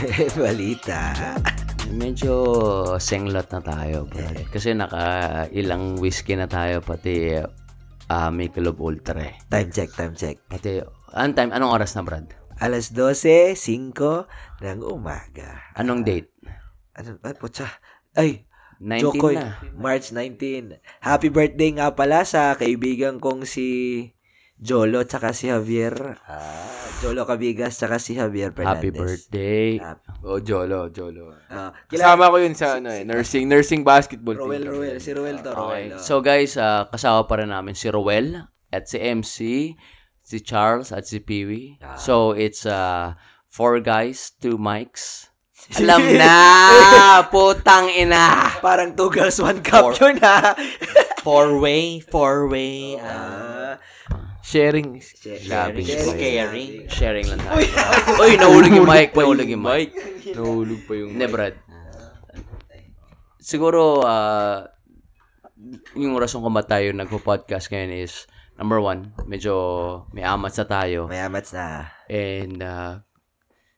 Balita. Medyo senglot na tayo, Brad. Kasi naka ilang whiskey na tayo, pati uh, Michelob Ultra eh. Time check, time check. Pati, anong time? Anong oras na, Brad? Alas 12, 5 ng umaga. Anong date? Ano, ay, putsa. Ay, 19 Jokoy, na. March 19. Happy birthday nga pala sa kaibigan kong si Jolo tsaka si Javier. Ah, Jolo Cabigas tsaka si Javier Fernandez. Happy birthday. Happy- Oh, Jolo, Jolo. Ah, kilala- Kasama ko yun sa ano eh, nursing, nursing basketball Roel, team. Roel. Si Roel to, Okay. Roel. oh. So guys, ah, kasama pa rin namin si Roel at si MC, si Charles at si Peewee. Ah. So it's uh, four guys, two mics. Alam na! Putang ina! Parang two girls, one cup Four. yun ha. Four-way, four-way. Ah, Sharing. Sharing. Sharing. Caring. Sharing lang tayo. Uy, nahulog yung mic. Nahulog yung mic. Nahulog pa yung Hindi, Brad. Siguro, ah, yung rason kung ba't tayo nagpo-podcast ngayon is, number one, medyo may amat sa tayo. mayamats na. And uh,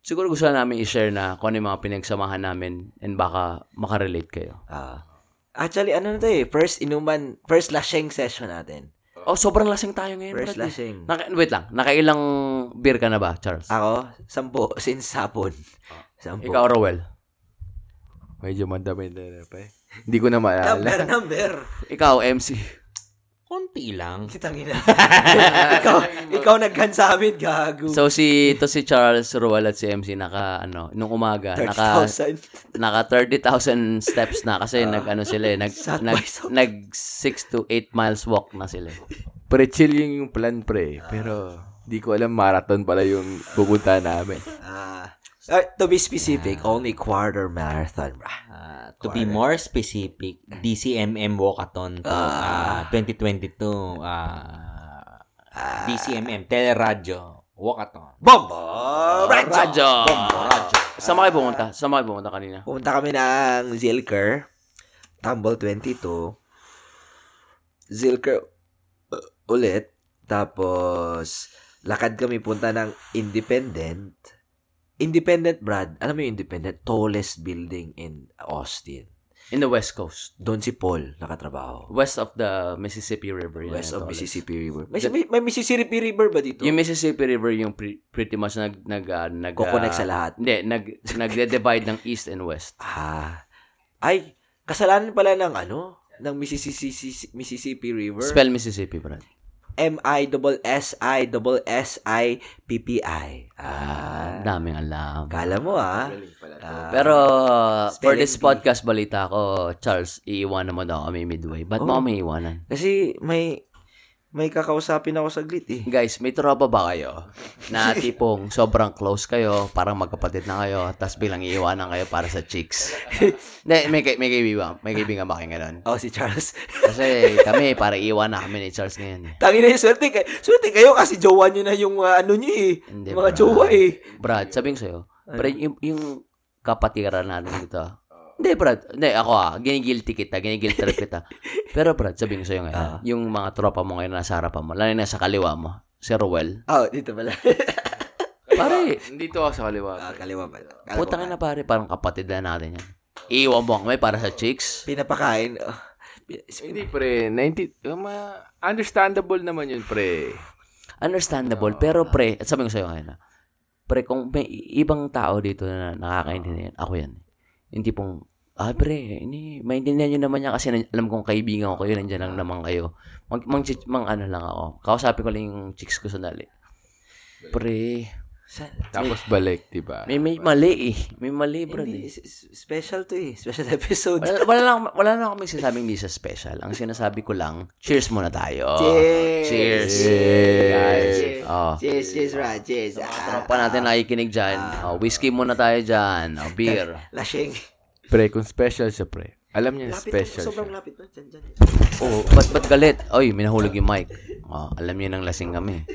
siguro gusto na namin i-share na kung ano yung mga pinagsamahan namin and baka makarelate kayo. Ah. actually, ano na to eh, first inuman, first lashing session natin. Oh, sobrang lasing tayo ngayon. First brad. lasing. Naka, wait lang, nakailang beer ka na ba, Charles? Ako, sampo, since hapon. Sampo. Ikaw, Rowell. Medyo madami na pa eh. Hindi ko na Number, maalala. number. Ikaw, MC. Konti lang. Kitang ina. ikaw, ikaw naghan sa amin, gago. So, si, to si Charles, Rowell at si MC, naka, ano, nung umaga, naka, 30,000. naka 30,000 steps na kasi nag, ano sila eh, nag, nag, nag 6 to 8 miles walk na sila. Pre, chill yung, yung plan, pre. Pero, di ko alam, marathon pala yung pupunta namin. Ah. Uh, to be specific, only quarter marathon. Ah, to be more specific, DCMM Walkathon to ah, 2022. ah, DCMM, Teleradyo Walkathon. Bombo! Radyo! Radyo. Saan ba kayo pumunta? Saan kayo pumunta kanina? Pumunta kami ng Zilker, Tumble 22. Zilker uh, ulit. Tapos, lakad kami punta ng Independent. Independent, Brad. Alam mo yung Independent? Tallest building in Austin. In the West Coast. Doon si Paul nakatrabaho. West of the Mississippi River. yun West yung of tallest. Mississippi River. May, may, may Mississippi River ba dito? Yung Mississippi River yung pre- pretty much nag nag uh, nag Kukonek ah, sa lahat. Hindi, nag nagde-divide ng east and west. Ah. Ay, kasalanan pala ng ano? Ng Mississippi, Mississippi River. Spell Mississippi, Brad. M-I-S-S-I-S-S-I-P-P-I. Ah. Daming alam. Kala mo ah. Ah, Pero uh, for this podcast balita ko, Charles, iiwanan mo daw kami midway. Ba't mo Oh. kami iiwanan? kasi may may kakausapin ako saglit eh. Guys, may tropa ba kayo? Na tipong sobrang close kayo, parang magkapatid na kayo, tapos bilang iiwanan kayo para sa chicks. May, kay- may kaibigan, may kaibigan ba kayo ganun? Oh, si Charles. Kasi kami, para iiwan na kami ni Charles ngayon. eh. Tangina yung swerte. kay- Swerte kayo kasi jowa nyo na yung uh, ano nyo eh. Hindi, mga Brad. jowa eh. Brad, sabihin sa'yo, Brad, yung, yung kapatiran natin dito, hindi, Brad. Hindi, ako ah, ginigilty kita, ginigilty trip kita. Pero, Brad, sabihin ko sa'yo ngayon, Ah. yung mga tropa mo ngayon nasa harapan mo, lalo na sa kaliwa mo, si Rowell. Oh, dito pala. Pare, Dito ako sa kaliwa. ah, kaliwa pala. Kaliwa putang na pare, parang kapatid na natin yan. Iiwan mo kami para sa chicks. Pinapakain. Oh. Hindi, pre. 90, um, uh, understandable naman yun, pre. Understandable, pero pre, at sabi ko sa'yo ngayon, ah, pre, kung may ibang tao dito na nakakaintindihan, ako yan. Yung tipong, ah, pre, ini, maintindihan nyo naman yan kasi alam kong kaibigan ko kayo, nandiyan lang naman kayo. Mag, mang, mang ano lang ako. Kausapin ko lang yung chicks ko sandali. Pre, Sa- Tapos balik, di ba? may, may mali eh. May mali, bro. Hindi, special to eh. Special episode. Wala, wala lang, wala lang kami sinasabing hindi siya special. Ang sinasabi ko lang, cheers muna tayo. Cheers! Cheers! Cheers! Guys. Cheers! Oh. Cheers, cheers, Brad. Cheers. Ah, Tropa natin nakikinig dyan. Oh, whiskey muna tayo dyan. Oh, beer. Lashing. Pre, kung special siya, pre. Alam niya Lapit special Sobrang siya. lapit. no? Dyan, dyan. Oh, ba't, ba't galit? Oy, minahulog yung mic. Oh, alam niyo nang lasing kami.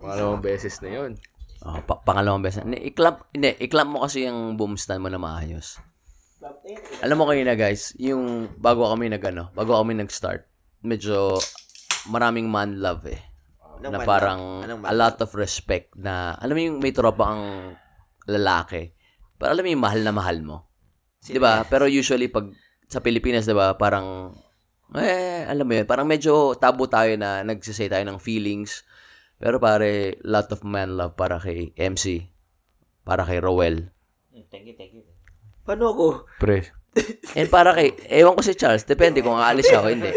Pangalawang beses na yun. Oh, pa- pangalawang beses. Hindi, i-clamp, hindi, i-clamp mo kasi yung boom stand mo na maayos. Alam mo kayo na guys, yung bago kami nag ano, bago kami nag-start, medyo maraming man love eh. Anong na man parang love? Anong man a lot of respect na, alam mo yung may tropa ang lalaki. Pero alam mo yung mahal na mahal mo. 'Di ba? Pero usually pag sa Pilipinas, 'di ba, parang eh alam mo yun, parang medyo tabu tayo na nagsisay tayo ng feelings. Pero pare, lot of man love para kay MC, para kay Rowell. Thank you, thank you. Paano ako? Pre, And para kay, ewan ko si Charles, depende kung aalis siya o hindi.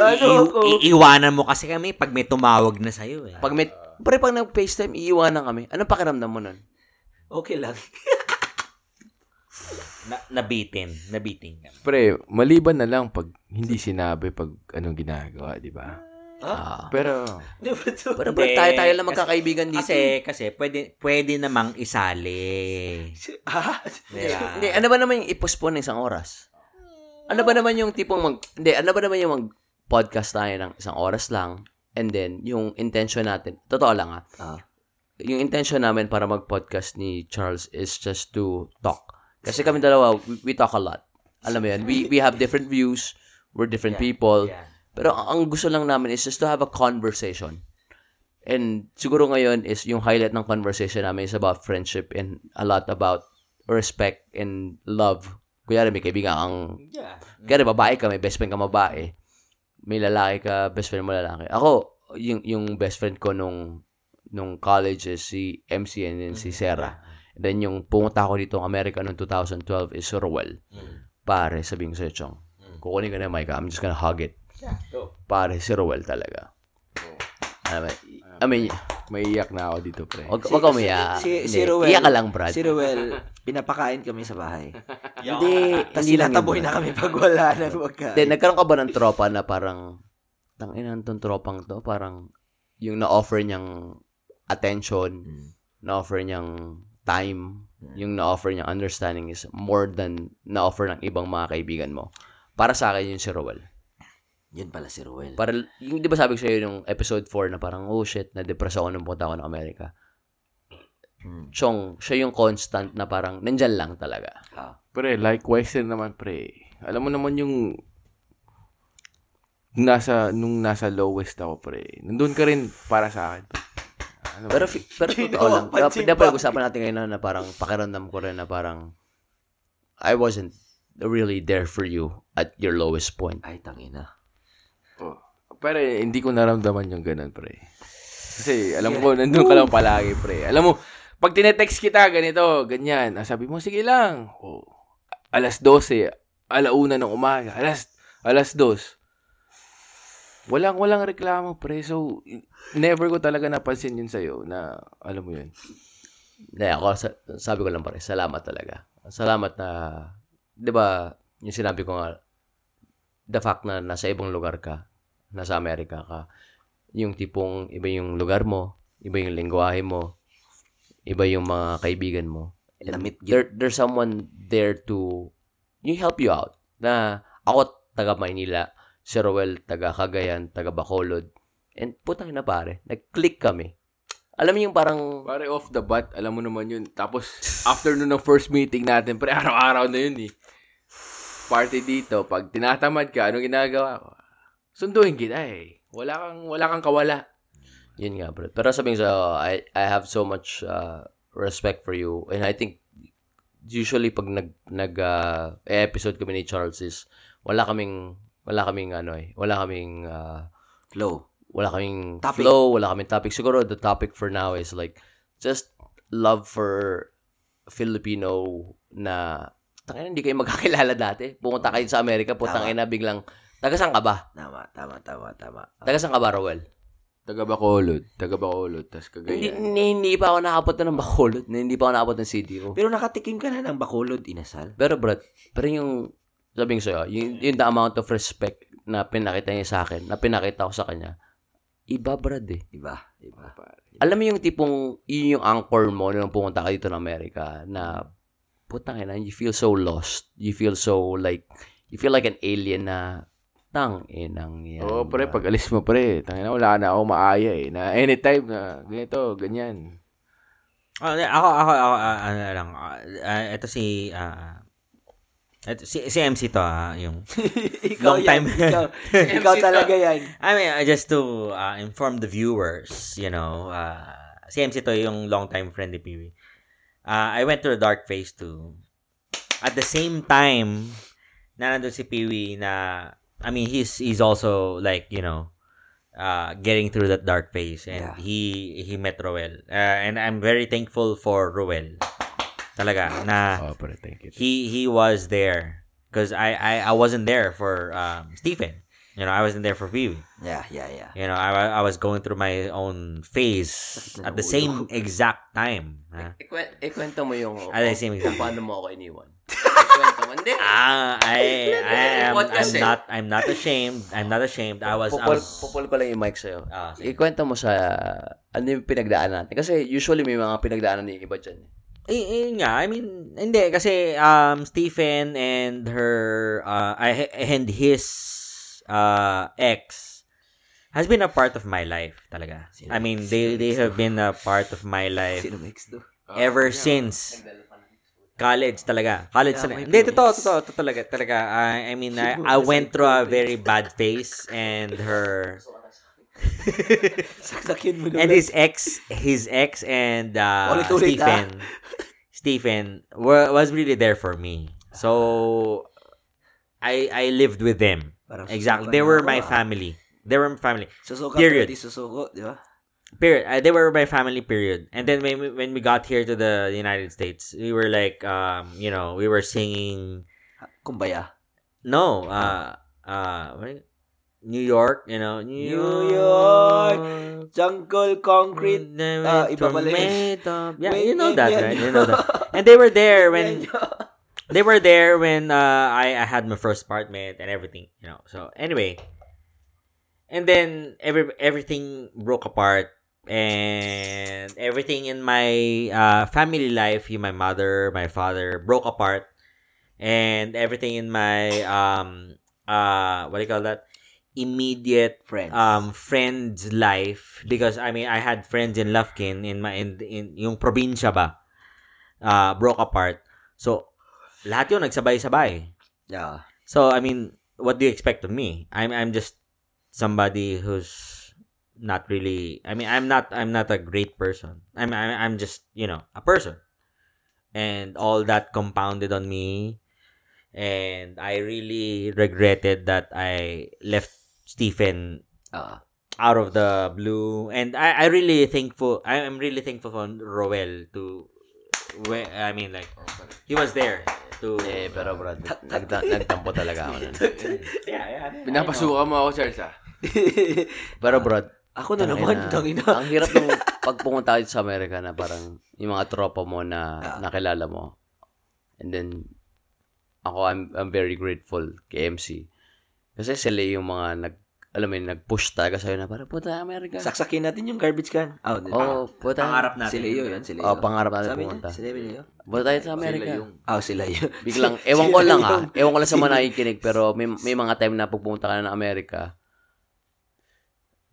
Paano ako? I- iiwanan mo kasi kami pag may tumawag na sa'yo eh. Pag may, pare pag nag-FaceTime, iiwanan kami. Anong pakiramdam mo nun? Okay lang. Na, nabitin. Nabitin ka. pre, maliban na lang pag hindi sinabi pag anong ginagawa, di ba? Ah. Pero, Di ba to? Pero bro, Hindi, tayo-tayo lang kasi- magkakaibigan dito. Kasi, kasi, pwede, pwede namang isali. Ah, Diba? Hindi, ano ba naman yung i-postpone ng isang oras? Ano ba naman yung tipong mag... Hindi, ano ba naman yung mag-podcast tayo ng isang oras lang and then yung intention natin, totoo lang ah, Ah. yung intention namin para mag-podcast ni Charles is just to talk. Kasi kami dalawa, we, we talk a lot. Alam mo yan, we, we have different views, we're different people, Yeah. pero ang ang gusto lang namin is just to have a conversation. And siguro ngayon is yung highlight ng conversation namin is about friendship and a lot about respect and love. Kuya may kaibigan kang, Yeah. kaya babae ka, may best friend ka babae. May lalaki ka, best friend mo lalaki. Ako, yung, yung best friend ko nung, nung college is si MC and si Sarah. And then yung pumunta ako dito ng America noong 2012 is si Rowell. Pare, sabihin ko sa'yo, Chong, kukunin ko na yung mic, I'm just gonna hug it. Pare, si Rowell talaga. Alam mo, I mean, maiiyak na ako dito, pre. wag, wag ka umiyak. Si, si Hindi, Ruel. Iyak ka lang, Brad. Si Ruel, pinapakain kami sa bahay. Hindi, Tapos hindi lang Brad. na kami pag wala nang magkain. Then, nagkaroon ka ba ng tropa na parang, tanginan tong tropang to, parang, yung na-offer niyang attention, Hmm. na-offer niyang time, yung na-offer niyang understanding is more than na-offer ng ibang mga kaibigan mo. Para sa akin yun si Rowell. Yun pala si Ruel. Para, yung di ba sabi ko sa'yo yung episode 4 na parang, oh shit, na-depress ako nung punta ako ng Amerika. Hmm. Chong, siya yung constant na parang, nandyan lang talaga. Ah. Pre, likewise din naman, pre. Alam mo naman yung nasa nung nasa lowest ako, pre. Nandun ka rin para sa akin. Ano Pero, fi- pero totoo lang. pansin Dapat dapat bakit? usapan natin ngayon na, na parang pakiramdam ko rin na parang I wasn't really there for you at your lowest point. Ay, tangina. Oh. Pero eh, hindi ko naramdaman yung ganun, pre. Kasi alam ko, nandun ka lang palagi, pre. Alam mo, pag tinetext kita, ganito, ganyan. ah, Sabi mo, sige lang. Oh, alas 12, alauna ng umaga, alas, alas 2. Walang, walang reklamo, pre. So, never ko talaga napansin yun sa'yo na, alam mo yun. Hindi, ako, sa- sabi ko lang pare, salamat talaga. Salamat na, di ba, yung sinabi ko nga, the fact na nasa ibang lugar ka, nasa Amerika ka, yung tipong iba yung lugar mo, iba yung lingwahe mo, iba yung mga kaibigan mo. Lamit there, there's someone there to you help you out. Na ako taga Maynila, si Roel taga Cagayan, taga Bacolod. And putang na pare, nag-click kami. Alam mo yung parang Pare, off the bat, alam mo naman yun. Tapos, after nun ng first meeting natin, pre, araw-araw na yun eh. Party dito, pag tinatamad ka, anong ginagawa ko? Sunduin kita eh. Wala kang, wala kang kawala. Yun nga, bro. Pero sabihin sa, I, I have so much uh, respect for you. And I think, usually pag nag, nag uh, episode kami ni Charles is, wala kaming, wala kaming ano eh, wala kaming, uh, Flow. wala kaming Topic. flow, wala kaming topic. Siguro the topic for now is like, just love for Filipino na, tangina, hindi kayo magkakilala dati. Pumunta kayo sa Amerika, putang ina, biglang, taga saan ka ba? Tama, tama, tama, tama. Taga saan ka ba, Rowel? Taga Bacolod, taga Bacolod, tas Hindi, kagaya. hindi, hindi pa ako nakapot ng Bacolod. Hindi pa ako nakapot ng CDO. Pero nakatikim ka na ng bakulod, inasal. Pero bro, pero yung, sabihin ko sa'yo, yung, yung the amount of respect na pinakita niya sa akin, na pinakita ko sa kanya, iba brad eh. Iba, iba. Alam mo yung tipong, yun yung anchor mo nung pumunta ka dito ng Amerika, na, putang ina, you feel so lost. You feel so like, you feel like an alien na, tang inang yan. Oo, pre, bro. pag alis mo, pre, tangina, wala na ako maaya eh. Na anytime na, ganito, ganyan. Oh, ako, ako, ako, ah, ano lang, ah, ah, ito si, ah, ito, si, si MC to, ah, yung, ikaw Long yan, time. ikaw, ikaw talaga yan. I mean, uh, just to uh, inform the viewers, you know, uh, si MC to yung long-time friend ni Peewee. Uh, I went through the dark phase too. At the same time, na nandun si Peewee na, I mean, he's, he's also like, you know, uh, getting through that dark phase and Yeah. he he met Roel. Uh, and I'm very thankful for Roel. Talaga na Oh, pre, thank you. he he was there because I, I I wasn't there for um Stephen. You know, I wasn't there for Pee Yeah, yeah, yeah. You know, I, I was going through my own phase at the same exact time. Ikwen- ikwento mo yung At the same exact paano mo ako iniwan. Ikwento mo. Hindi. Ah, I, I am I'm not I'm not ashamed. I'm not ashamed. I was I Pupul, was pupul ko lang yung mic sa'yo. Ah. Ikwento mo sa ano yung pinagdaanan natin. Kasi usually may mga pinagdaanan ng iba dyan. Eh, eh, nga, I mean, hindi, kasi, um, Stephen and her, uh, I- and his, uh, ex, has been a part of my life, talaga. Sino I mean, ex? they, they have been a part of my life Sino mix to? ever since college talaga. College Yeah, talaga. may Hindi, pinix. totoo, totoo, totoo talaga, talaga. I, I mean, I, I went through a very bad phase and her, Saksakin mo and his ex, his ex and uh, Ulit-ulit, Stephen, Stephen wa- was really there for me. So I I lived with them. Parang Exactly. They were my ah. family. They were my family. Susuko, Period. Period. susuko, di ba? Period. Uh, they were my family. Period. And then when we, when we got here to the United States, we were like, um, you know, we were singing. Kumbaya. No, uh, uh, what is it? New York. You know, New, New York, Jungle Concrete. Ah, iba pala. Yeah, you know that, right? You know that. And they were there when they were there when uh, I, I had my first apartment and everything, you know. So anyway, and then every everything broke apart, and everything in my uh, family life, you, my mother, my father, broke apart, and everything in my um uh what do you call that immediate Friends. um friends life. Because I mean I had friends in Lufkin in my in, in yung probinsya ba? Uh broke apart. So lahat yun nagsabay-sabay. Yeah. so I mean what do you expect of me? I'm I'm just somebody who's not really I mean I'm not I'm not a great person. I'm I'm, I'm just you know a person. And all that compounded on me. And I really regretted that I left Stephen Ah. out of the blue and I I really thankful I am really thankful for Roel to where I mean like he was there to Eh, pero bro, nagta- nagtampo talaga ako nun. yeah yeah Pinapasukan mo ako, Charles, ah. Pero bro, Ako na naman, tangina. ang hirap ng pag pumunta sa Amerika na parang yung mga tropa mo na Ah. nakilala mo. And then, ako, I'm, I'm very grateful kay MC. Kasi sila yung mga nag, alam mo yun, nag-push talaga sa'yo na parang, puta, Amerika. Saksakin natin yung garbage can. Ah, di Oo, oh, puta. pangarap natin Si Leo yan, si Leo. Oh, pangarap natin Sabi pumunta. niya, si Leo. Punta tayo sa Amerika. Sila yung... Ah, sila yun. Biglang, ewan ko lang ha. Ewan ko lang sa mga nakikinig, pero may, may mga time na pag pumunta ka na ng Amerika,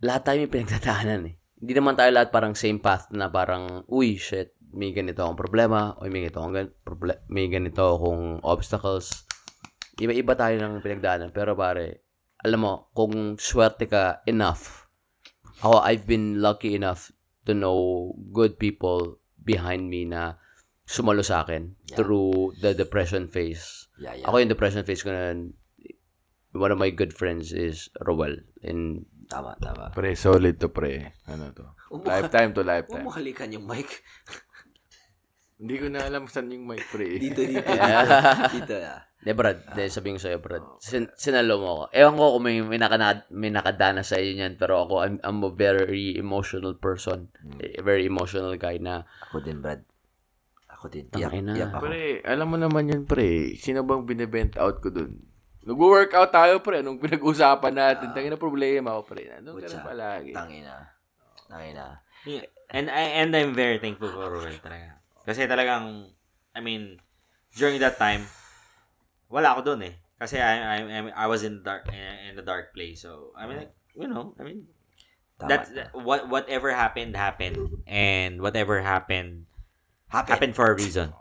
lahat tayo may pinagdadaanan eh. Hindi naman tayo lahat parang same path na parang, uy, shit, may ganito akong problema, o may ganito akong, gan- proble- may ganito akong obstacles. Iba-iba tayo ng pinagdaanan. Pero pare, alam mo, kung swerte ka enough, ako, I've been lucky enough to know good people behind me na sumalo sa akin Yeah. through the depression phase. Yeah, yeah. Ako yung depression phase ko na one of my good friends is Rowell. And Tama, tama. Pre, solid to, pre. Ano to? Lifetime to lifetime. mo halikan yung mic. Hindi ko na alam saan yung mic, pre. Dito, dito. dito, ah. De, Brad, de, sabihin ko sa'yo, Brad, sin- sinalo mo ako. Ewan ko kung may, may, nakana, may nakadana sa iyo niyan, pero ako, I'm, I'm a very emotional person. A very emotional guy na, Ako din, Brad. Ako din. Iyak, na. iyak ako. Pre, alam mo naman yun, pre. Sino bang binibent out ko dun? Nag-workout tayo, pre. Anong pinag-usapan natin? Tangin na problema ko, pre. Nandun ka Putya. na palagi. Tangina. Tangina. Yeah. And I and I'm very thankful for Roel talaga. Kasi talagang I mean during that time wala ako doon eh. Kasi I I I- I was in dark in the dark place. So I mean like, you know, I mean Tama. that's what whatever happened happened and whatever happened Happen. happened for a reason.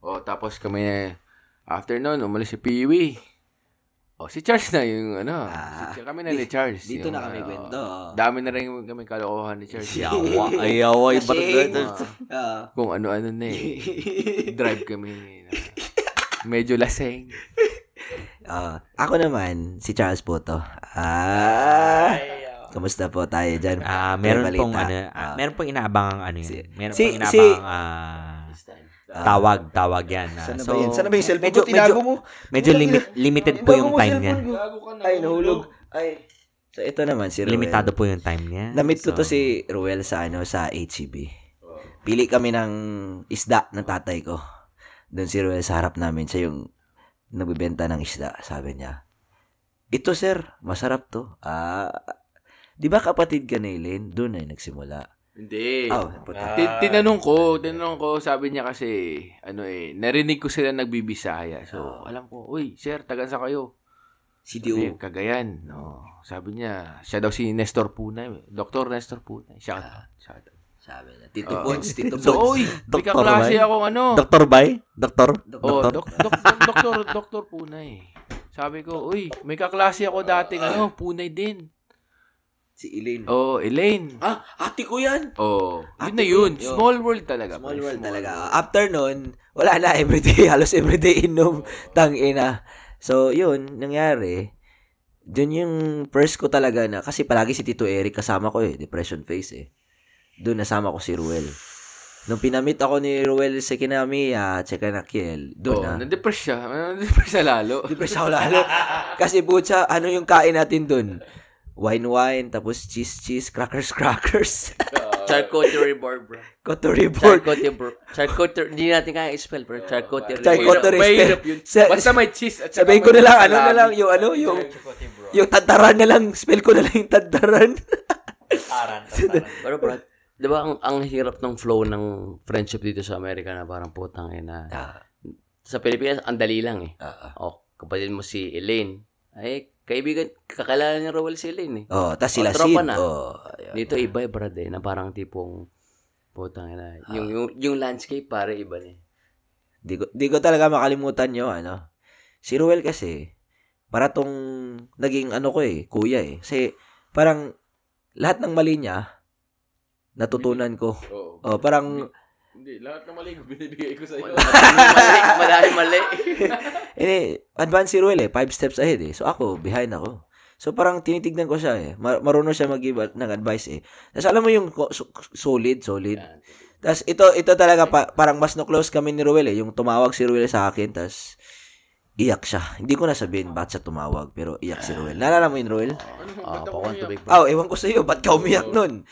O, tapos kami, after nun, umalis si Peewee. Oh, si Charles na yung ano. Ah. si, kami na ni Charles. Dito yung, na kami ano, kwento. Dami na rin kami kalokohan ni Charles. Yawa, ayawa, Kasi, iba ah, Kung ano-ano na eh. Drive kami. Na, medyo laseng. ah, ako naman, si Charles po to. Ah, kamusta po tayo dyan? Ah, May meron balita. pong ano, ah, meron pong inaabangang ano yun. Si- meron si- pong si- inaabangang ah, Ah, tawag, tawag yan. ah. Sana so, ba yun? Sana ba yung cellphone medyo, ko? Tinago medyo, mo. medyo limi- limited po yung time niya. Ay, nahulog. Ay. So, ito naman si Ruel. Limitado po yung time niya. Namit ko So, to si Ruel sa ano sa HEB. Pili kami ng isda ng tatay ko. Doon si Ruel sa harap namin. Siya yung nagbibenta ng isda. Sabi niya, ito sir, masarap to. Ah, di ba kapatid ka ni Elaine? Doon ay nagsimula. Hindi. Oh, puta. Tin- tinanong ko, tinanong ko, sabi niya kasi, ano eh, narinig ko sila nagbibisaya. So, alam ko, uy, sir, tagan sa kayo. Si Sabi, Dio. Cagayan. No. Sabi niya, siya daw si Nestor Punay. Dr. Nestor Punay. Shout out. Shout out. Sabi niya, Tito Ah. Pons, Tito So, Pons. uy, may kaklase akong ano. Doktor Bay? Doktor? Oh, Doktor? dok, dok, dok, doktor, doktor Punay. Sabi ko, uy, may kaklase ako dating ano, Punay din. Si Elaine. Oh, Elaine. Ah, ate ko yan. Oh, yun Ate na ko yun. yun. Small world talaga. Small world talaga. After nun, wala na everyday, halos everyday inom, tang ina. So, yun, nangyari, dun yung first ko talaga na, kasi palagi si Tito Eric kasama ko eh, depression face eh. Doon nasama ko si Ruel. Nung pinamit ako ni Ruel sa Kinamiya at sa Kanakiel, doon Oh, na. na-depress siya. Na-depress siya lalo. Depress ako lalo. Kasi butsa, ano yung kain natin doon? Wine-wine, tapos cheese-cheese, crackers-crackers. Charcuterie board, bro. Coterie board. Charcuterie, bro. Charcuterie, hindi natin kaya i-spell, bro. Charcuterie. Charcuterie. Mahirap yun. Sa- Basta may cheese at saka Sabihin ko na lang, ano na lang, yung ano, yung, yung tantaran na lang, spell ko na lang yung tantaran. Pero, bro, di ba ang, ang hirap ng flow ng friendship dito sa Amerika na parang putang ina. ah, Sa Pilipinas, ang dali lang eh. ah, ah. O, kapatid mo si Elaine. Ay, kaibigan, kakilala ni Rowell si Elaine eh. Oh, tas sila Oh, Sid. na. Oh, ayun. Dito iba eh, brad eh, na parang tipong putang ina. Yung, yung, yung landscape pare iba eh. Di ko, di ko talaga makalimutan yung ano. Si Ruel kasi, para tong naging ano ko eh, kuya eh. Kasi parang lahat ng mali niya, natutunan ko. Oo. Oh, parang, Hindi, lahat ng mali ko binibigay ko sa iyo. mali, mali, mali. eh, advance si Ruel eh, five steps ahead eh. So ako, behind ako. So parang tinitignan ko siya eh. Mar- marunong siya mag-give ng advice eh. Tapos alam mo yung ko- so- solid, solid. Tapos ito, ito talaga pa, parang mas no close kami ni Ruel eh. Yung tumawag si Ruel sa akin, tapos iyak siya. Hindi ko na sabihin ba't siya tumawag, pero iyak si Ruel. Naalala mo yun, Ruel? Ah, Ba't ako pakwan umiyak? tubig bro. Oh, ewan ko sa iyo, ba't ka umiyak nun?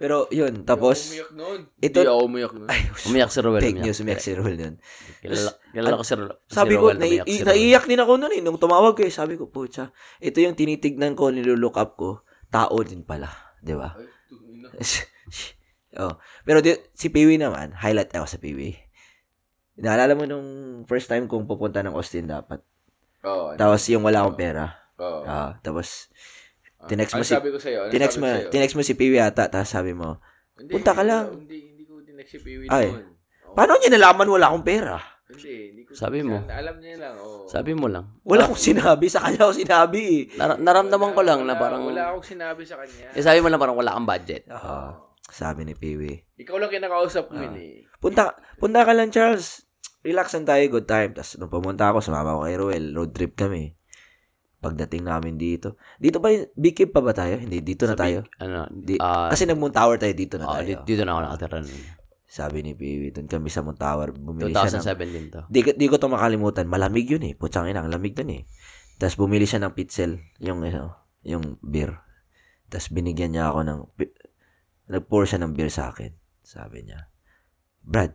Pero yun, tapos, Hindi ako umiyak noon. ito- Hindi ako umiyak noon. ay, Umiyak si Rowell. fake news, umiyak si Ruel nun. Kilala, kilala ko si, si Sabi ko, umiyak si naiiyak din ako nun eh. Nung tumawag ko eh, sabi ko, pucha, ito yung tinitignan ko, nilulook up ko, tao din pala. Di ba? Oh. Pero di, si Piwi naman, highlight ako sa Piwi. Naalala mo nung first time kong pupunta ng Austin dapat. Oo. ano? Tapos yung wala akong pera. Oo. Ah, tapos Ah, tinext mo ano si- sabi ko sa'yo? Ano tinext sabi mo, tinext mo si Piwi ata, tapos sabi mo, Hindi, punta ka lang. Hindi, hindi ko tinext si Piwi Ay. noon. Oo. paano niya nalaman wala akong pera? Hindi, hindi ko. Sabi mo. Alam niya lang. oo. Sabi mo lang. Wala akong sinabi, sa kanya ako sinabi eh. Nar- naramdaman ko lang na parang, Wala akong sinabi sa kanya. eh, sabi mo lang parang wala kang budget. Ah, sabi ni Piwi. Ikaw lang kinakausap ko Ah. yun eh. Punta, punta ka lang Charles. Relaxan tayo, good time. Tapos nung pumunta ako, sumama ko kay Roel. Road trip kami. Pagdating namin dito. Dito ba, Cave pa ba tayo? Hindi, dito na tayo. Ano, Di, ah, kasi nag-Moon Tower tayo, dito na tayo. dito, dito na ako nakatira. Sabi ni Piwi, doon kami sa Moon Tower. Bumili siya ng... 2007 din to. Di, di ko to makalimutan. Malamig yun eh. Putsang ina, ang lamig dun eh. Tapos bumili siya ng pitzel, yung, ano, yung beer. Tapos binigyan niya ako ng, nag-pour siya ng beer sa akin. Sabi niya, Brad,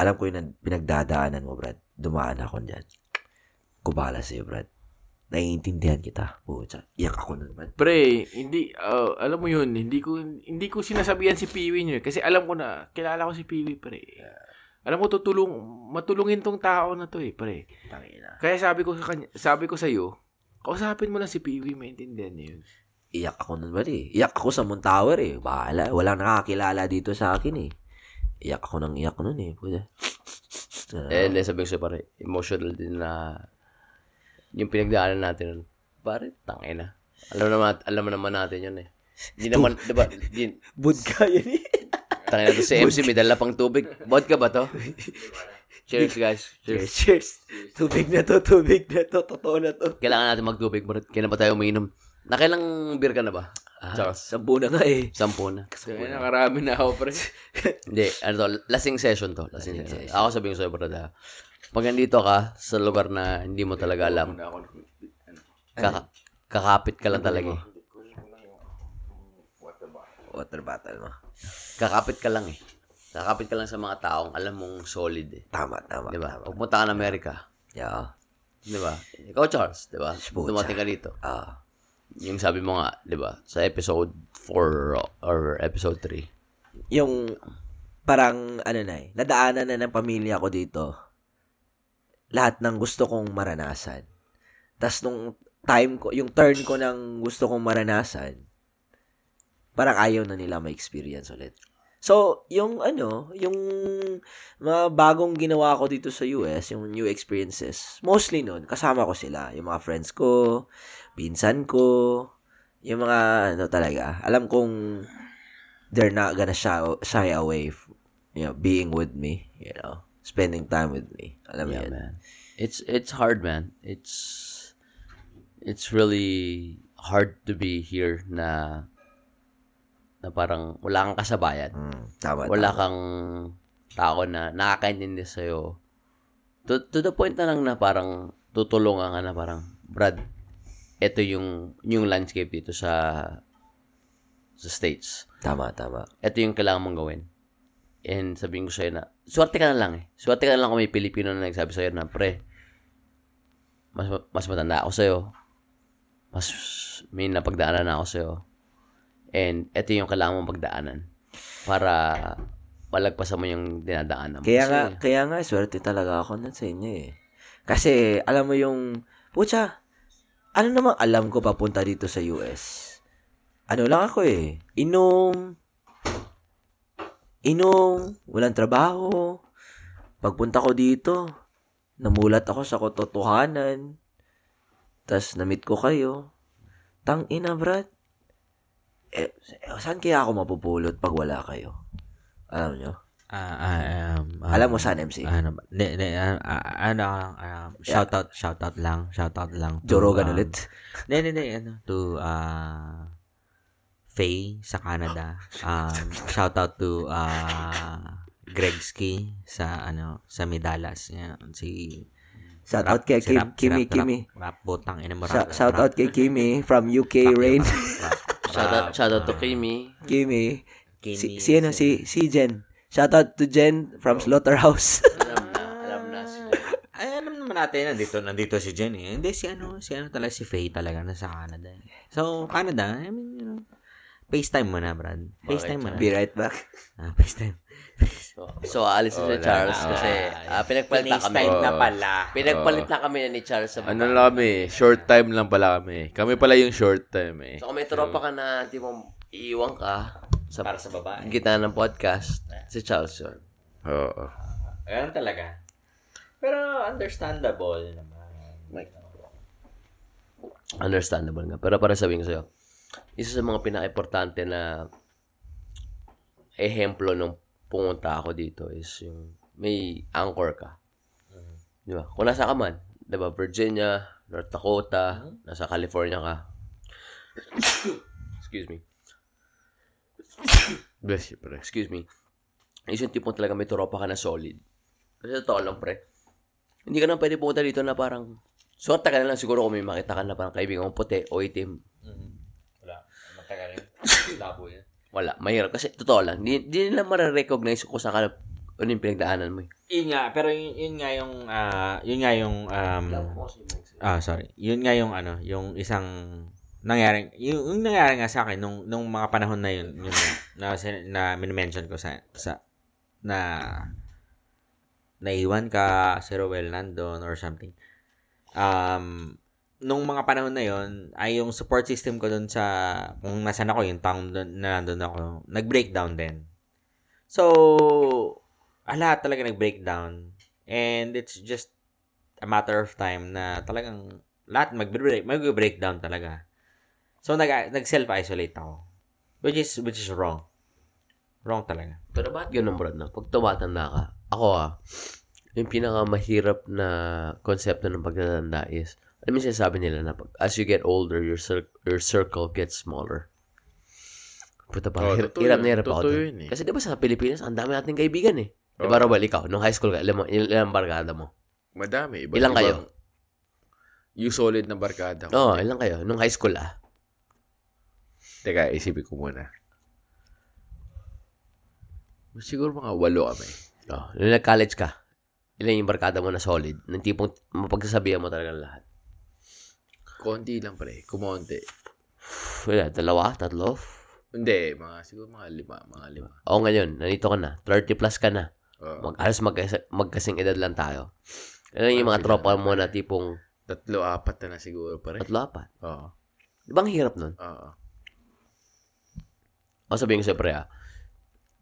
alam ko yung nag- pinagdadaanan mo, Brad. Dumaan ako dyan. Kubala sa'yo, Brad. Naiintindihan kita. Putsa, iyak ako Brad. Pre, hindi, ah, alam mo yun, hindi ko, hindi ko sinasabihan si Piwi niyo. eh. Kasi alam ko na, kilala ko si Piwi, pre. Alam ko, tutulong, matulungin tong tao na to eh, pre. Tangina. Kaya sabi ko sa kanya, sabi ko sa iyo, kausapin mo lang si Piwi, maintindihan niya yun. Iyak ako nun, Brad eh. Iyak ako sa Moon Tower eh. Bahala. Walang nakakilala dito sa akin eh. Iyak ako ng iyak nun eh. Puta. Eh, hindi, sabi ko siya pare, emotional din na yung pinagdaanan natin nun, pare, tangin na. Alam naman, alam naman natin yun eh. Hindi naman, di ba, di, Budka yun eh. tangin na to si MC, may dala pang tubig. Vodka ba to? Cheers, guys. Cheers, Cheers. cheers. Tubig na to, tubig na to. Totoo na to. Kailangan natin magtubig, bro. Kailan ba tayo umiinom? Nakailang beer ka na ba? Charles? Sampu na nga eh. Sampu na. Kaya nakarami na ako, pre. Hindi, ano to, lasing session to. Lasing session. Ako sabihin ko sa'yo, bro, na pag nandito ka sa lugar na hindi mo talaga alam, ako. kaka- kakapit ka lang talaga eh. Water bottle mo. Kakapit ka lang eh. Kakapit ka lang sa mga taong alam mong solid eh. Tama, tama. Di ba? tama. Pagpunta ka ng Amerika, Yeah. di ba? Ikaw, Charles, di ba? Pucha. Dumating ka dito. Ah. Yung sabi mo nga, di ba? Sa episode 4 or episode 3. yung parang ano na eh, nadaanan na ng pamilya ko dito lahat ng gusto kong maranasan. Tapos nung time ko, yung turn ko ng gusto kong maranasan, parang ayaw na nila ma-experience ulit. So, yung ano, yung mga bagong ginawa ko dito sa US, yung new experiences, mostly nun, kasama ko sila. Yung mga friends ko, pinsan ko, yung mga ano talaga, alam kong they're not gonna shy, shy away you know, being with me, you know, spending time with me. Alam mo Yeah, yun? man. It's it's hard, man. It's it's really hard to be here na na parang wala kang kasabayan. Mm, tama, Wala tama. kang tao na nakakaintindi sa'yo. To, to the point na lang na parang tutulungan ka na parang, Brad, ito yung, yung landscape dito sa sa States. Tama, tama. Ito yung kailangan mong gawin. And sabihin ko sa'yo na, swerte ka na lang eh. Swerte ka na lang kung may Pilipino na nagsabi sa'yo na, pre, mas, mas matanda ako sa'yo. Mas may napagdaanan na ako sa'yo. And ito yung kailangan mong pagdaanan. Para malagpasan mo yung dinadaanan mo. Kaya nga, kaya nga, swerte talaga ako na sa inyo eh. Kasi, alam mo yung, pucha, ano namang alam ko papunta dito sa US? Ano lang ako eh, inom, inom, walang trabaho. Pagpunta ko dito, namulat ako sa katotohanan. Tapos, namit ko kayo. Tang ina, brad. Eh, saan kaya ako mapupulot pag wala kayo? Alam nyo? Ah, ah, um, um, Alam mo saan, MC? Ano ba? Ne, ne, ah, ah, ano lang, um, shout out, shout out lang, shout out lang. to, Joe Rogan um, ulit? Ne, ne, ne, ano, to, uh, Faye sa Canada. Um, shout out to, uh, Gregski sa, ano, sa Midalas. Yan, si, Shout out kay si Kim, Rap- si Kimi, Rap- Kimi. Rap, rap butang, ina mo, Shout, rap- shout rap- out kay Kimi from UK Rain. rap- shout out, rap- shout out to Kimi. Kimi. Kimi, Si, si ano, si, si Jen. Shout out to Jen from Slaughterhouse. Alam na, alam na. Si, Ay, alam naman natin, nandito, nandito si Jenny. Hindi, si ano, si ano talaga, si Faye talaga, nasa Canada. eh. So, Canada, I mean, FaceTime mo na, Brad. FaceTime mo na. Be right back. Ah, FaceTime. so, so, aalis na si Wala Charles na. kasi ah, pinagpalit na kami. FaceTime na Oo. pala. Pinagpalit na kami ni Charles sa Ano lang kami, short time lang pala kami. Kami pala yung short time eh. So, kung may tropa ka na, di mo iiwan ka sa Para sa babae. gitna ng podcast, si Charles yun. Oo. Ganun talaga. Pero understandable naman. Understandable nga. Pero para sabihin ko sa'yo, isa sa mga pinaka-importante na ehemplo nung pumunta ako dito is yung may anchor ka. Di ba? Kung nasa ka man, di ba? Virginia, North Dakota, nasa California ka. Excuse me. Bless you, pre. Excuse me. Is yung tipong talaga may tropa ka na solid. Kasi totoo lang, pre. Hindi ka na pwede pumunta dito na parang Suwerte ka na lang siguro kung may makita ka na parang kaibigan mong puti o itim. Matagal yun. Labo yan. Wala. Mahirap. Kasi totoo lang. Di, di nila marirecognize kung saan ka ano yung pinagdaanan mo. eh. Yun nga, pero yun, yun nga yung, ah, yun nga yung, um, ah, sorry. Yun nga yung, ano, yung isang, nangyari, yung, yung nangyari nga sa akin, nung, nung mga panahon na yun, yung, na, sin- na minimension ko sa, sa, na, naiwan ka, si Rowell nandun, or something. Um, nung mga panahon na yon ay yung support system ko dun sa, kung nasan ako, yung town dun, na nandun ako, nag-breakdown din. So, ah, lahat talaga nag-breakdown. And it's just a matter of time na talagang lahat mag-break, mag-breakdown talaga. So, nag, nag-self-isolate ako. Which is, which is wrong. Wrong talaga. Pero bakit ganun, bro, no? Pag tumatanda ka, ako ah, yung pinakamahirap na konsepto ng pagtatanda is, ano yung sinasabi nila na pag, as you get older, your, cir- your circle gets smaller. Puta pa, Oh, hir- hirap na hirap ako yun eh. Kasi di ba sa Pilipinas, ang dami nating kaibigan eh. Di ba, Oo. Robal, ikaw, nung high school ka, ilang, ilang barkada mo? Madami. Iba, Ilang kayo? Yung solid na barkada ko. Oo, oh, ilang kayo? Nung high school ah. Teka, isipin ko muna. Siguro mga walo kami. Oh, nung nag-college ka, ilan yung barkada mo na solid? Nang tipong mapagsasabihan mo talaga lahat. Konti lang pre. Kumonti. Wala, dalawa, tatlo. Hindi, mga siguro mga lima. Mga lima. Oo, ngayon, nandito ka na. 30 plus ka na. Oo. Mag, alas magkas- magkasing edad lang tayo. Ano yung mga tropa mo na tipong tatlo, apat na na siguro pare. tatlo apat? Oo. Di ba ang hirap nun? Oo. O sabihin ko siyempre ah,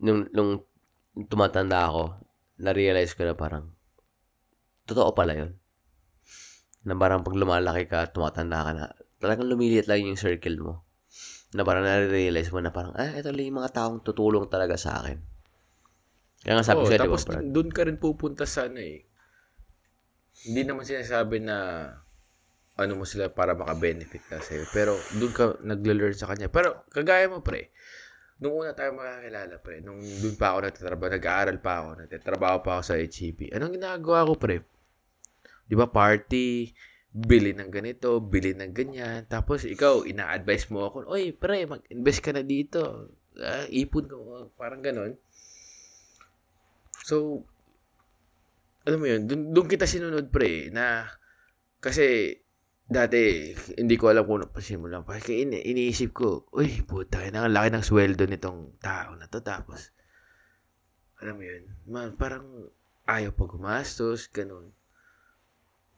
nung, nung tumatanda ako, na-realize ko na parang, totoo pala yun. Na parang pag lumalaki ka, tumatanda ka na, talagang lumiliit lang yung circle mo. Na parang na-realize mo na parang, ah, ito lang yung mga taong tutulong talaga sa akin. Kaya nga sabi Oo, ko, tapos Brad? doon ka rin pupunta sa ano eh. Hindi naman sinasabi na ano mo sila para maka-benefit na sa'yo. Pero doon ka nagle-learn sa kanya. Pero kagaya mo pre, nung una tayo makakilala pre, nung doon pa ako nagtatrabaho, nag-aaral pa ako, nagtatrabaho pa ako sa HEP. Anong ginagawa ko pre? Di ba party, bili ng ganito, bili ng ganyan. Tapos ikaw, ina-advise mo ako, oy pre, mag-invest ka na dito. Ah, ipon ka, parang ganon. So, alam mo yun, dun kita sinunod pre, na, kasi, dati, hindi ko alam kung ano pasimulan pa. Kaya ini, iniisip ko, uy, puta, ang laki ng sweldo nitong tao na to. Tapos, alam mo yun, man, parang ayaw pa gumastos, ganun.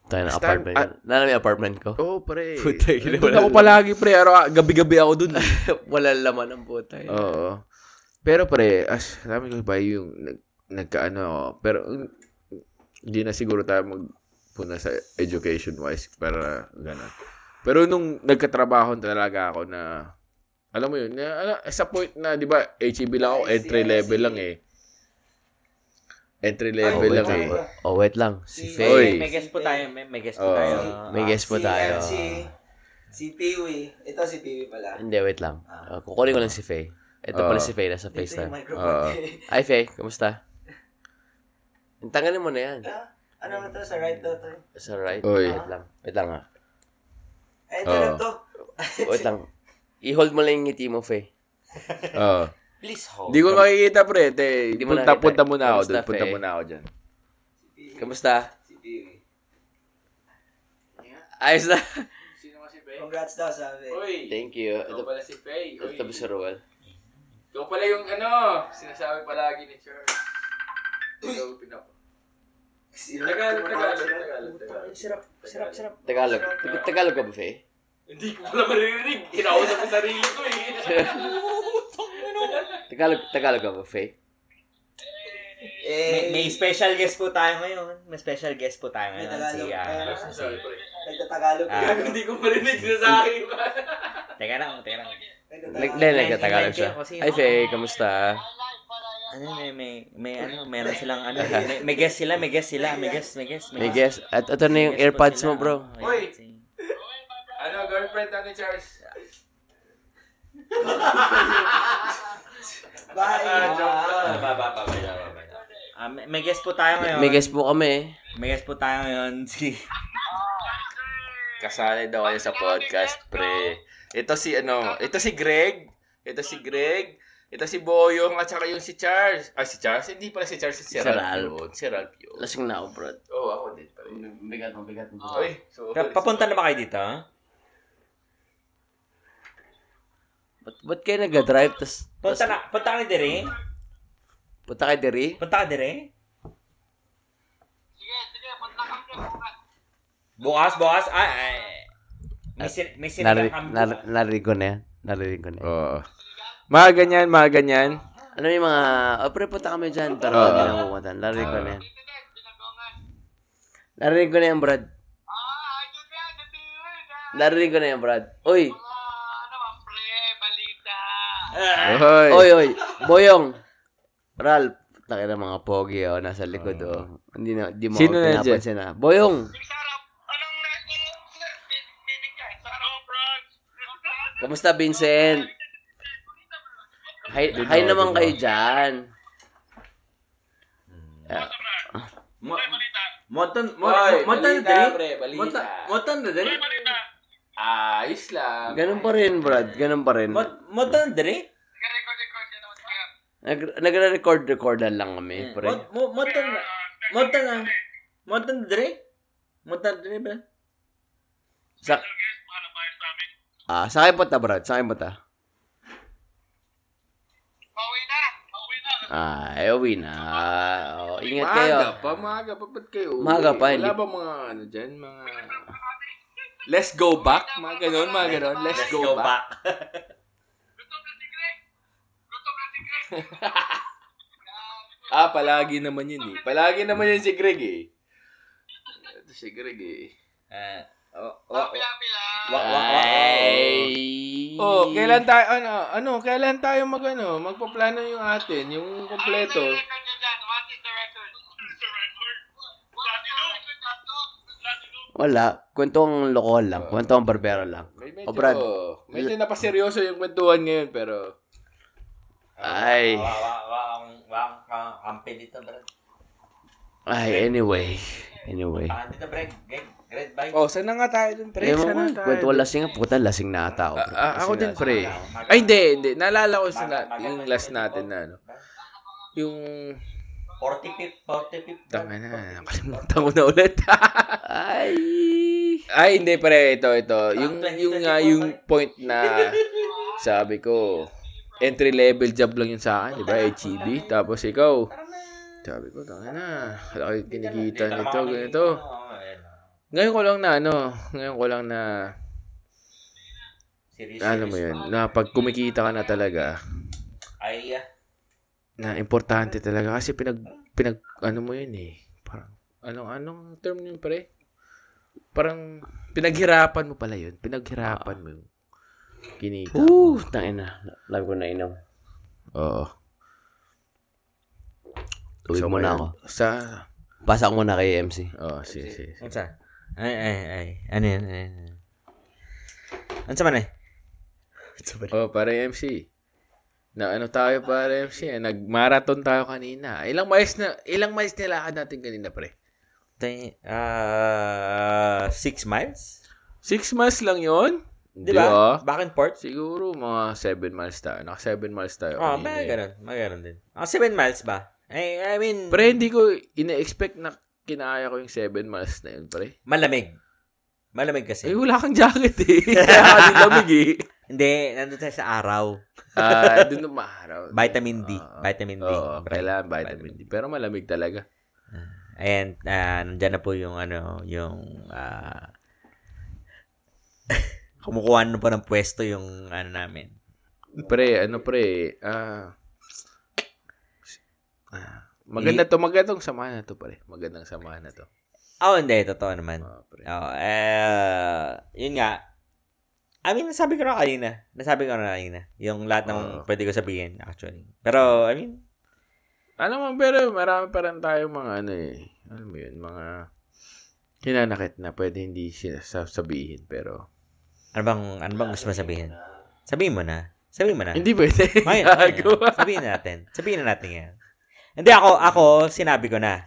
Tayo na apartment. ah- Nala yung apartment ko. Oo, oh, pre. Puta, yun, wala- ako palagi, pre. Araw, gabi-gabi ako dun. eh. Wala laman ng puta. eh. Oo. Pero pre, as sabi ko ba yung nag, nagkaano ako. Pero mm, hindi na siguro tayo magpuna sa education wise para gano'n. Pero nung nagkatrabaho talaga ako na alam mo yun, na, sa point na, di ba, HEB lang ako, entry level lang eh. Entry level lang eh. Oh, wait lang. Si Si- Faye. May, may guest po tayo. May, may guest po Oo. tayo. May guest po si, tayo. ano, Si, Peewee. Ito si Peewee pala. Hindi, wait lang. Uh, kukunin ko lang si Faye. Ito pala Oo. si Faye, nasa Dito yung FaceTime. microphone. Hi, Faye. Kamusta? Tanggalin mo na yan. Ah, ano ba to? Sa right daw to? Sa right. Oy. Wait lang. Wait lang ah. Eh, ito lang to. Wait lang. I-hold mo lang yung ngiti mo, Faye. Oo. Please hold. Hindi ko makikita pre. Te, Hindi mo punta, nakita. punta muna ako Kamusta, doon. Punta Fe? muna ako dyan. Kamusta? Si. Ayos na. Sino si Faye? Congrats daw sabi. Uy! Thank you. Ito, pala si Faye. ito ba si Roel? Ikaw pala yung ano, sinasabi palagi ni Charles. Ikaw pinap. Tagalog, Tagalog, Tagalog, Tagalog. Sirap, sirap, sirap. Tagalog. Tagalog, Tagalog ka ba, Faye? Hindi ko pala maririnig. Kinausap ko sarili ko eh. Tagalog, Tagalog ka ba, Faye? Eh, May, may special guest po tayo ngayon. May special guest po tayo May ngayon. Tagalog. Si, ah, Kaya- si, nagtatagalog. Ah. Hindi ko marinig sa akin. teka lang, teka lang. Nag- Nagtatagalog. Siya. Hi, Faye. Kamusta? Ano, may, may, may, ano, meron silang, ano, may, may guest sila, may guest sila, may guest, may guest, May guess. At ito na yung May guest po AirPods mo, bro. Si- Ano, girlfriend ni Charles? Bye. Ah, ba, ba, ba, ba, ba, ba. Ah, may, may guest po tayo ngayon. May guess po kami. May guest po tayo ngayon. Si, Kasali daw kayo sa podcast, pre. Ito si ano, ito si Greg. Ito si Greg. Ito si Boyong at saka yung si Charles. Ah, si Charles? Hindi pala si Charles. Si Si Ralph Ralph. yun. Si Ralph yun. Lasing na ako, bro. Oo, oh, ako din pala. Bigat mo, bigat mo. Uy, so, papunta na ba kayo dito? ha? Ba't, ba't kayo nag-drive? Tas, Punta na, punta ka na dire? punta kayo diri? Punta ka dire? Bukas, bukas, ay, ay. May, sin, may Nari, sinigang kami nar, bukas. narinig ko na yan. Narinig ko na yan. Oo. Mga ganyan, mga ganyan. Ano yung mga, oh, pre, punta kami dyan. Pero Oo. kami na pumunta. Narinig ko na yan. Narinig ko na yan, Brad. Narinig ko na yan, Brad. Uy, Hoy. oy, oy. Boyong. Ralph. Taki na mga pogi, oh. Nasa likod, oh. Hindi na, di mo Sino ako na pinapansin, ah. Boyong. Kamusta, Vincent? Hi, hi naman kayo dyan. Ah, Montan, Hoy, montan, balita, montan, pre, balita. montan, dali. Ayos lang. ganun pa rin, Brad. Ganun pa rin. Montan, dali. Nag, nagre-record-recordan lang kami, pre. Montan, montan, montan, dali. Montan, dali ba? Sa, ah, sa akin po ta, Brad. Sa akin po ta. Ah, eh, uwi na. Oh, ingat kayo. Maaga pa, maaga pa. Ba't kayo? uwi? Maaga pa, Wala hindi- ba mga ano dyan? Mga... Let's go back? Mga ganon, mga ganon. Let's, go, back. Ah, palagi naman yun eh. Palagi naman yun si Greg eh. Ito si Greg eh. Ah, wa, wa, wa, Ay. Oh, kailan tayo, ano, ano, kailan tayo mag, ano, magpaplano yung atin, yung kompleto. Wala. Kwentong lokal lang. Kwentong barbero lang. May O, medyo, Brad. medyo napaseryoso yung kwentuhan ngayon, pero, Ay. Wa, wa, wa, ang, wa, ang kampi dito, bro. Ay, anyway. Anyway. Ah, dito. Greg, Greg, bye. oh, sana nga tayo dun, pre? Eh, Sana mo, tayo. kwento lasing nga. Puta, lasing na ata ako. Ah, ah, ako din, na- pre. Ay, hindi, hindi. Naalala ko sa, na, yung last natin na, ano, yung, 45, 45. tanga na, nakalimutan ko na ulit. Ay. Ay, hindi, pre, ito, ito. Yung, yung, nga, yung point na, sabi ko, entry level job lang yun sa akin, di ba, HEB. Tapos ikaw, sabi ko, tanga na, laki kinikita nito, ganito. Ngayon ko lang na, ano, ngayon ko lang na, Serious, ano mo yun, na pag kumikita ka na talaga, Ay, ah. Na importante talaga kasi pinag pinag ano mo yun eh. Parang anong anong term yun pre? Parang pinaghirapan mo pala yun. Pinaghirapan mo yung kinita. Uh, tangin na. Love ko na inom. Oo. Tuwid mo na ngayon, ako. Sa Pasak mo na kay MC. Oh, si si. si. Ano sa? Ay, ay, ay. Ano yan? Ano yan? Ano sa man eh? Oh, para MC. Na ano tayo para MC? eh, Nag-marathon tayo kanina. Ilang miles na ilang miles nilakad natin kanina, pre? Tay- Ah, six miles? Six miles lang yon Di ba? Back and forth? Siguro mga 7 miles tayo. Naka 7 miles tayo. Oh, kanina may eh. ganun. May ganun din. Ah, seven miles ba? I, I mean, Pre, hindi ko ina-expect na kinaya ko yung 7 miles na yun, pre. malamig. Malamig Eh, kasi. wala kang jacket eh. Kaya ka din lamig eh. Hindi, nandun tayo sa araw. Ah, doon na maaraw. Vitamin D. Ah, Vitamin D. Oo, kailangan vitamin D. Pero malamig talaga. And, ah, nandyan na po yung, ano, yung, ah, kumukuha na po ng pwesto yung, ano namin. Pre, ano pre, ah, ah, maganda to, magandang samahan na to, pre. Magandang samahan na to. Oh, hindi. Totoo naman. Ah, pre. Oh, eh, yun nga. I mean, nasabi ko na kanina. Nasabi ko na kanina. Yung lahat ng Oo. pwede ko sabihin, actually. Pero, I mean, Ano man, pero marami pa rin tayong mga ano eh. Ano mo yun, mga hinanakit na pwede hindi sabihin, pero ano bang, ano bang gusto mo sabihin? Sabihin mo na. Sabihin mo na. hindi pwede. May, Gago. sabihin na natin. Sabihin na natin yan. Hindi ako, ako, sinabi ko na.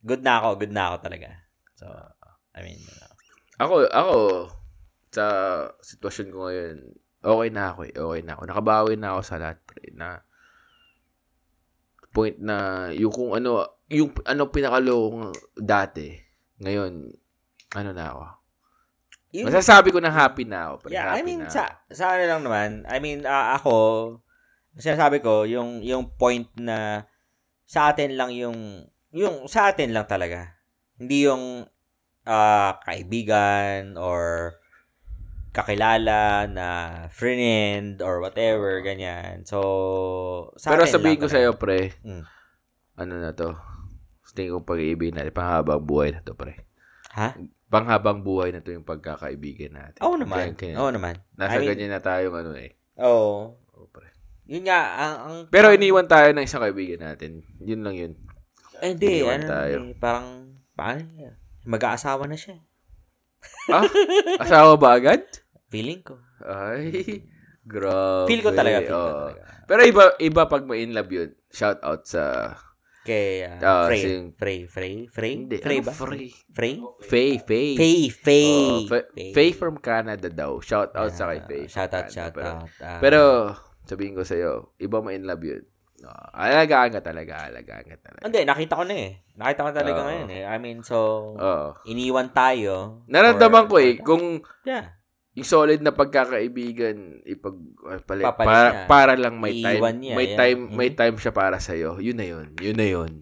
Good na ako, good na ako talaga. So, I mean, you know. Ako, ako, sa sitwasyon ko ngayon, okay na ako eh. Okay na ako. Nakabawi na ako sa lahat. Pre, na point na yung kung ano, yung ano pinakalong dati, ngayon, ano na ako. Yun- Masasabi ko na happy na ako. Pre, Yeah, I happy mean, na sa, sa ano lang naman, I mean, ah, ako, sinasabi ko, yung, yung point na sa atin lang yung, yung sa atin lang talaga. Hindi yung ah, kaibigan or kakilala na friend or whatever, ganyan. So, sa Pero sabihin ko sa'yo, pre, Mm. ano na to, tingin ko pag-ibig natin, panghabang buhay na to, pre. Ha? Panghabang buhay na to yung pagkakaibigan natin. Oo naman. Kaya- kaya- Oo naman. Nasa I mean- ganyan na tayong ano eh. Oo. Oo, pre. Yun nga, ang... ang Pero iniwan tayo ng isang kaibigan natin. Yun lang yun. Eh, Hindi, iniwan ano, tayo. eh, parang, paano niya? Mag-aasawa na siya. Ah? Asawa ba agad? Feeling ko. Ay, grabe. Feel ko talaga, feel ko Oo. talaga. Pero iba iba pag ma-in love yun. Shout out sa Kay uh, Ah, Frey. sing- Frey. Frey? Frey? Hindi, Frey ano ba? Frey? Frey? Faye, Faye. Faye. Faye. Faye from Canada daw. Shout out sa kay Ah, Faye. Shout out, Canada. shout pero, out. Ah, Pero, sabihin ko sa'yo, iba ma-in love yun. Uh, alagaan ka talaga, alagaan ka talaga. Hindi, nakita ko na eh. Nakita ko talaga Oo. ngayon eh. I mean, so, Oo. iniwan tayo. Naramdaman for- ko eh, kung Yeah. Yung solid na pagkakaibigan ipag pala, Papalit para, niya. para lang may time Iiwan niya, may yeah. time may time siya para sa yun na yun yun na yun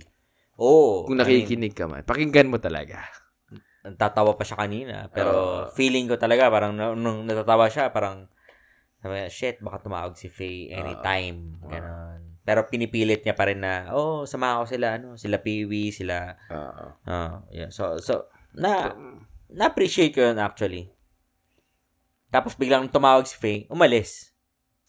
Oo. kung I mean, nakikinig ka man pakinggan mo talaga Tatawa pa siya kanina. Pero Oo. feeling ko talaga, parang nung, nung natatawa siya, parang, sabi niya, shit, baka tumawag si Faye anytime. Ganon. Pero pinipilit niya pa rin na, oh, samahan ko sila, ano, sila Peewee, sila, Oo. ah, yeah. So, so, na, na-appreciate ko yun actually. Tapos biglang tumawag si Faye, umalis.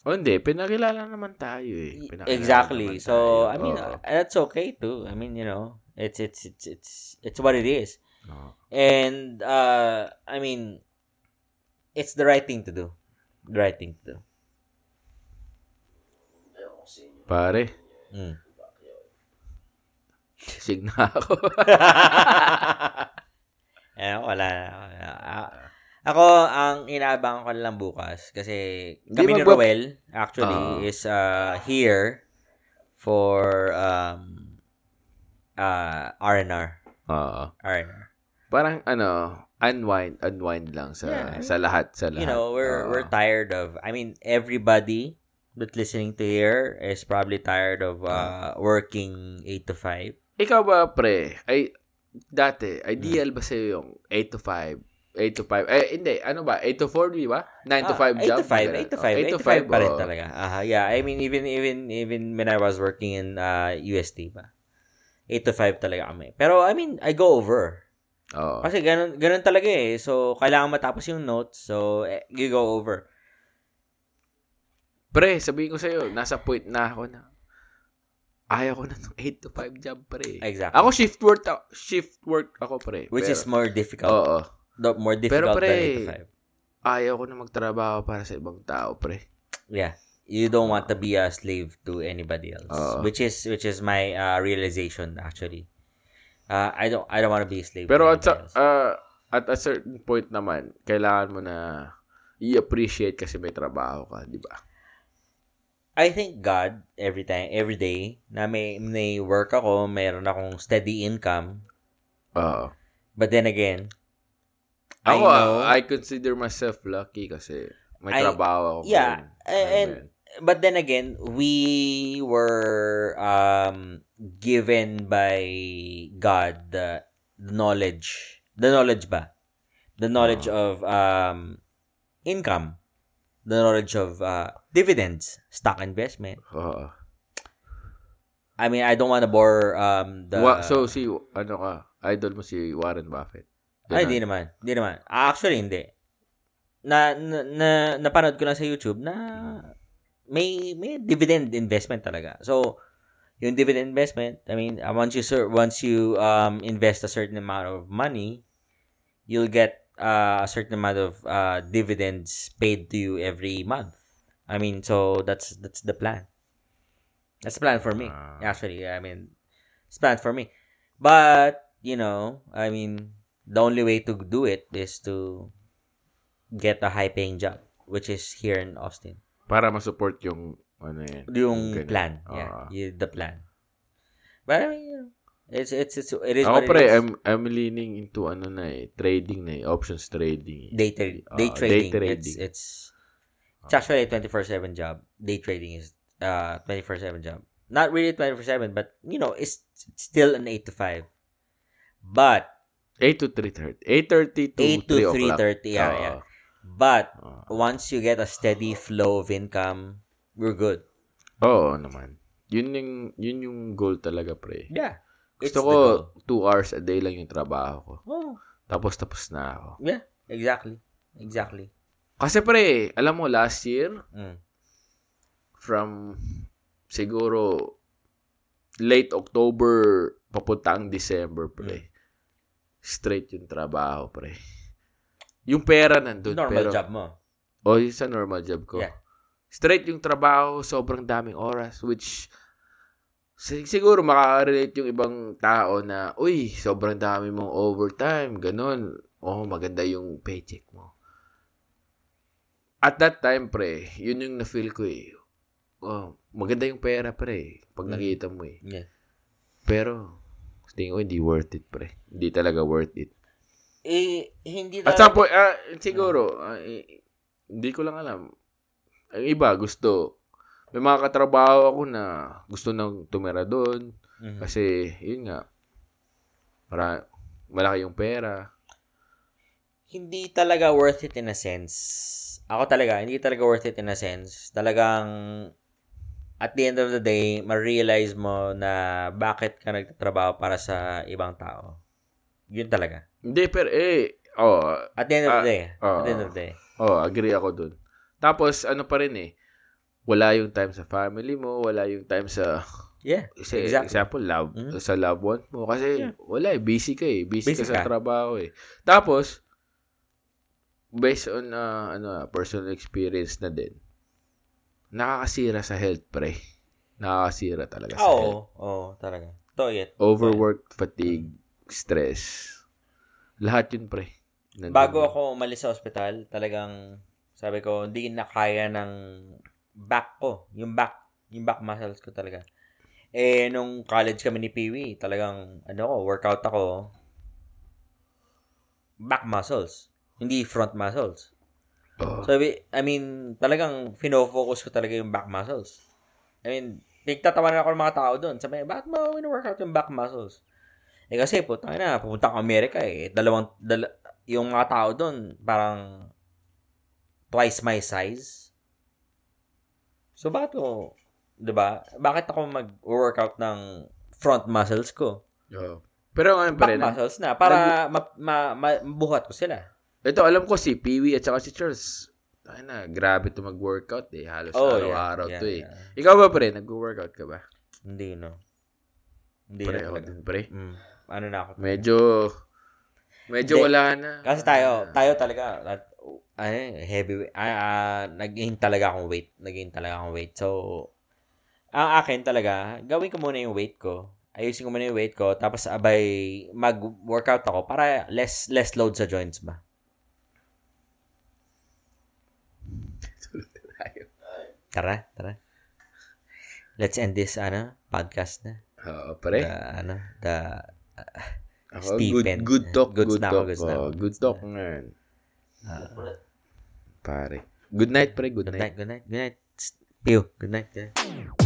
oh hindi pinakilala naman tayo eh Pinakilala Exactly. So, tayo. I mean, Oo. uh, that's okay too. I mean, you know, it's it's it's it's it's what it is. Oo. And uh I mean, it's the right thing to do. The right thing to do. pare Mm. sig na ako eh, wala na. Ah, Ako, ang inaabangan ko lang bukas kasi kami ni Roel actually Ah. is uh, here for um uh R&R. Oo. R&R. parang ano unwind unwind lang sa Yeah, I mean, sa lahat sa lahat you know, we're Oo. we're tired of I mean, everybody that listening to here is probably tired of uh, working 8 to 5. Ikaw ba, pre? Ay, dati, ideal ba sa'yo yung 8 to 5? 8 to 5? Eh, hindi. Ano ba? 8 to 4, di ba? 9 to 5 8 job? Ah, to 5, Ganun. 8 to Oh, 5, 8 to 5 pa rin talaga. Aha, yeah. I mean, even even even when I was working in uh, UST ba, 8 to 5 talaga kami. Pero, I mean, I go over. Oo. Kasi ganun, ganun talaga eh. So, kailangan matapos yung notes. So, eh, you go over. Pre, sabihin ko sa'yo, nasa point na ako na ayaw ko na ng 8 to 5 job, pre. Exactly. Ako shift work, shift work ako, pre. Which Pero- is more difficult. Oo. The- more Pero, difficult pre, than 8 to 5. Ayaw ko na magtrabaho para sa ibang tao, pre. Yeah. You don't want to be a slave to anybody else. Oo. which is which is my uh, realization actually. Uh, I don't I don't want to be a slave. Pero to at, sa, ah, at a certain point naman, kailangan mo na i-appreciate kasi may trabaho ka, di ba? I thank God every time, every day na may, may work ako, mayroon akong steady income. Oo. But then again, I Ako, know, I, consider myself lucky kasi may I- trabaho ako. yeah, ngayon. and but then again, we were um given by God the, knowledge, the knowledge ba? The knowledge of um income, the knowledge of uh, dividends, stock investment. Oo. I mean, I don't want to bore um the Wa- so, si, ano ka, idol mo si Warren Buffett. Ay, hindi naman. Hindi naman. Actually, hindi. Na, na, na napanood ko lang sa YouTube na may may dividend investment talaga. So, yung dividend investment, I mean, uh, once you once you um invest a certain amount of money, you'll get uh, a certain amount of uh, dividends paid to you every month. I mean, so that's that's the plan. That's the plan for me. Ah. Actually, I mean, it's planned for me. But, you know, I mean, the only way to do it is to get a high-paying job, which is here in Austin. Para masupport yung, ano yan. Yung ganun. plan. Oo. Yeah, y- the plan. But, I mean, you know, it's, it's, it's, it is Ako pre. I'm, I'm leaning into ano na eh, trading na eh, options trading. eh. day, tra- Ah, day day trading. trading. It's, it's, it's actually a 24-7 job. Day trading is uh 24-7 job. Not really 24-7, but, you know, it's, it's still an 8 to 5. But, 8 to 3.30. 8.30 to 8 to 3 o'clock. 3.30, yeah, Oo. yeah. But, Oo. once you get a steady flow of income, we're good. Oo naman. Yun yung, yun yung goal talaga, pre. Yeah. Gusto ko. 2 hours a day lang yung trabaho ko. Oh. tapos tapos na ako. Yeah, exactly. Exactly. Kasi pre, alam mo, last year, Mm. from siguro late October papunta ang December, pre. Straight yung trabaho, pre. Yung pera nandun. Normal pero, job mo. O, yung sa normal job ko. Yeah. Straight yung trabaho, sobrang daming oras, which si- siguro makaka-relate yung ibang tao na, uy, sobrang dami mong overtime, ganun. Oh, maganda yung paycheck mo. At that time, pre, yun yung na-feel ko eh. Oh, maganda yung pera, pre, pag Mm. nakita mo eh. Yeah. Pero, tingin ko hindi worth it, pre. Hindi talaga worth it. Eh, hindi At some point, ah, siguro, ah, eh, hindi ko lang alam. Ang iba, gusto. May mga katrabaho ako na gusto nang tumira doon. Mhm. Kasi, yun nga, para, malaki yung pera. hindi talaga worth it in a sense. Ako talaga, hindi talaga worth it in a sense. Talagang, at the end of the day, ma-realize mo na bakit ka nagtatrabaho para sa ibang tao. Yun talaga. Hindi, pero eh, oh, At the end of the Ah, day. oo. at the end of the day. oh, agree ako dun. Tapos, ano pa rin eh, wala yung time sa family mo, wala yung time sa, Yeah, sa exactly. example, love, Mhm. sa loved one mo. Kasi, Yeah. wala eh, busy ka eh. Busy, Busy ka sa ka. trabaho eh. Tapos, based on uh, ano, personal experience na din, nakakasira sa health, pre. Nakakasira talaga sa health. Oo, oo, talaga. To it. Overwork, fatigue, stress. Lahat yun, pre. Nandun Bago ako umalis sa ospital, talagang sabi ko, hindi na kaya ng back ko. Yung back, yung back muscles ko talaga. Eh, nung college kami ni Peewee, talagang, ano ko, workout ako, back muscles. Hindi front muscles. So, I mean, talagang fino-focus ko talaga yung back muscles. I mean, nagtatawanan ako ng mga tao doon. Sabi, bakit mo wino-workout yung back muscles? Eh kasi, puta na, pupunta akong Amerika eh. Dalawang, dala, yung mga tao doon, parang twice my size. So, bakit ko, di ba? Bakit ako mag-workout ng front muscles ko? Oo. Pero ngayon, pre, Back na, muscles na, para ma, ma, ma- mabuhat ko sila. Ito alam ko si Peewee at saka si Charles, ay na, grabe to mag-workout eh. Halos Oh, araw-araw yeah, to eh. yeah, yeah. Ikaw ba, pre? Nag-workout ka ba? Hindi, no. Hindi Pre, na din, pre. Mm, ano na ako. Medyo, medyo Hindi. wala na. Kasi tayo, tayo talaga, at, ay, heavy weight. Ah, ah, nag-gain talaga akong weight. Nag-gain talaga akong weight. So, ang akin talaga, gawin ko muna yung weight ko. Ayusin ko muna yung weight ko. Tapos, abay, mag-workout ako para less less load sa joints ba. Tara, tara. Let's end this, ano, podcast na. Oo, pre. The, ano, the, Ako, good, Stephen. good talk, Goods good na ako, talk. goods na ako, good talk nga. ah, Pare. Good night, pre. Good good night. night, good night, good night. Pew, good night. Good night.